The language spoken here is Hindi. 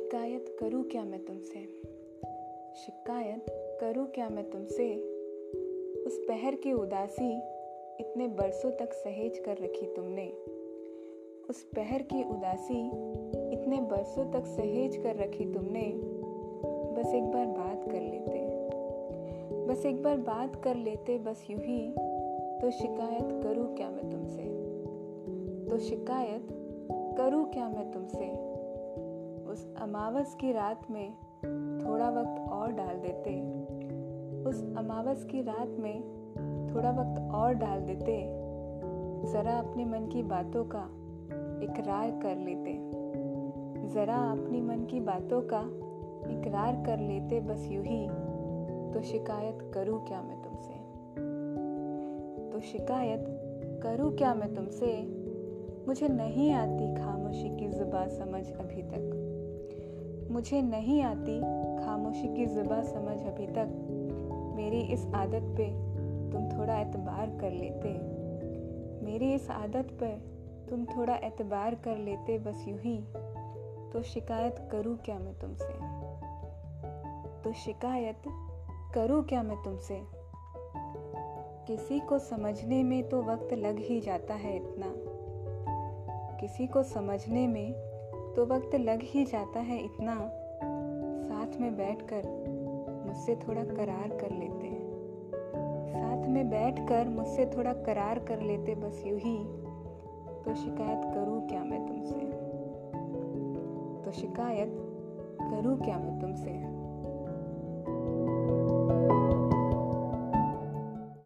करूँ क्या मैं तुमसे? शिकायत करूँ क्या मैं तुमसे? उस पहर की उदासी इतने बरसों तक सहेज कर रखी तुमने। उस पहर की उदासी इतने बरसों तक सहेज कर रखी तुमने। बस एक बार बात कर लेते। बस एक बार बात कर लेते, बस यूँ ही। तो शिकायत करूँ क्या मैं तुमसे? तो शिकायत करूँ क्या मैं तुमसे? उस अमावस की रात में थोड़ा वक्त और डाल देते। उस अमावस की रात में थोड़ा वक्त और डाल देते। ज़रा अपने मन की बातों का इकरार कर लेते। ज़रा अपनी मन की बातों का इकरार कर लेते बस यूँ ही। तो शिकायत करूँ क्या मैं तुमसे? तो शिकायत करूँ क्या मैं तुमसे? मुझे नहीं आती खामोशी की ज़ुबा समझ अभी तक। मुझे नहीं आती खामोशी की ज़ुबा समझ अभी तक। मेरी इस आदत पे तुम थोड़ा एतबार कर लेते। मेरी इस आदत पर तुम थोड़ा एतबार कर लेते बस यूँ ही। तो शिकायत करूँ क्या मैं तुमसे? तो शिकायत करूँ क्या मैं तुमसे? किसी को समझने में तो वक्त लग ही जाता है इतना। किसी को समझने में तो वक्त लग ही जाता है इतना। साथ में बैठकर मुझसे थोड़ा करार कर लेते साथ में बैठकर मुझसे थोड़ा करार कर लेते बस यू ही। तो शिकायत करूँ क्या मैं तुमसे? तो शिकायत करूँ क्या मैं तुमसे?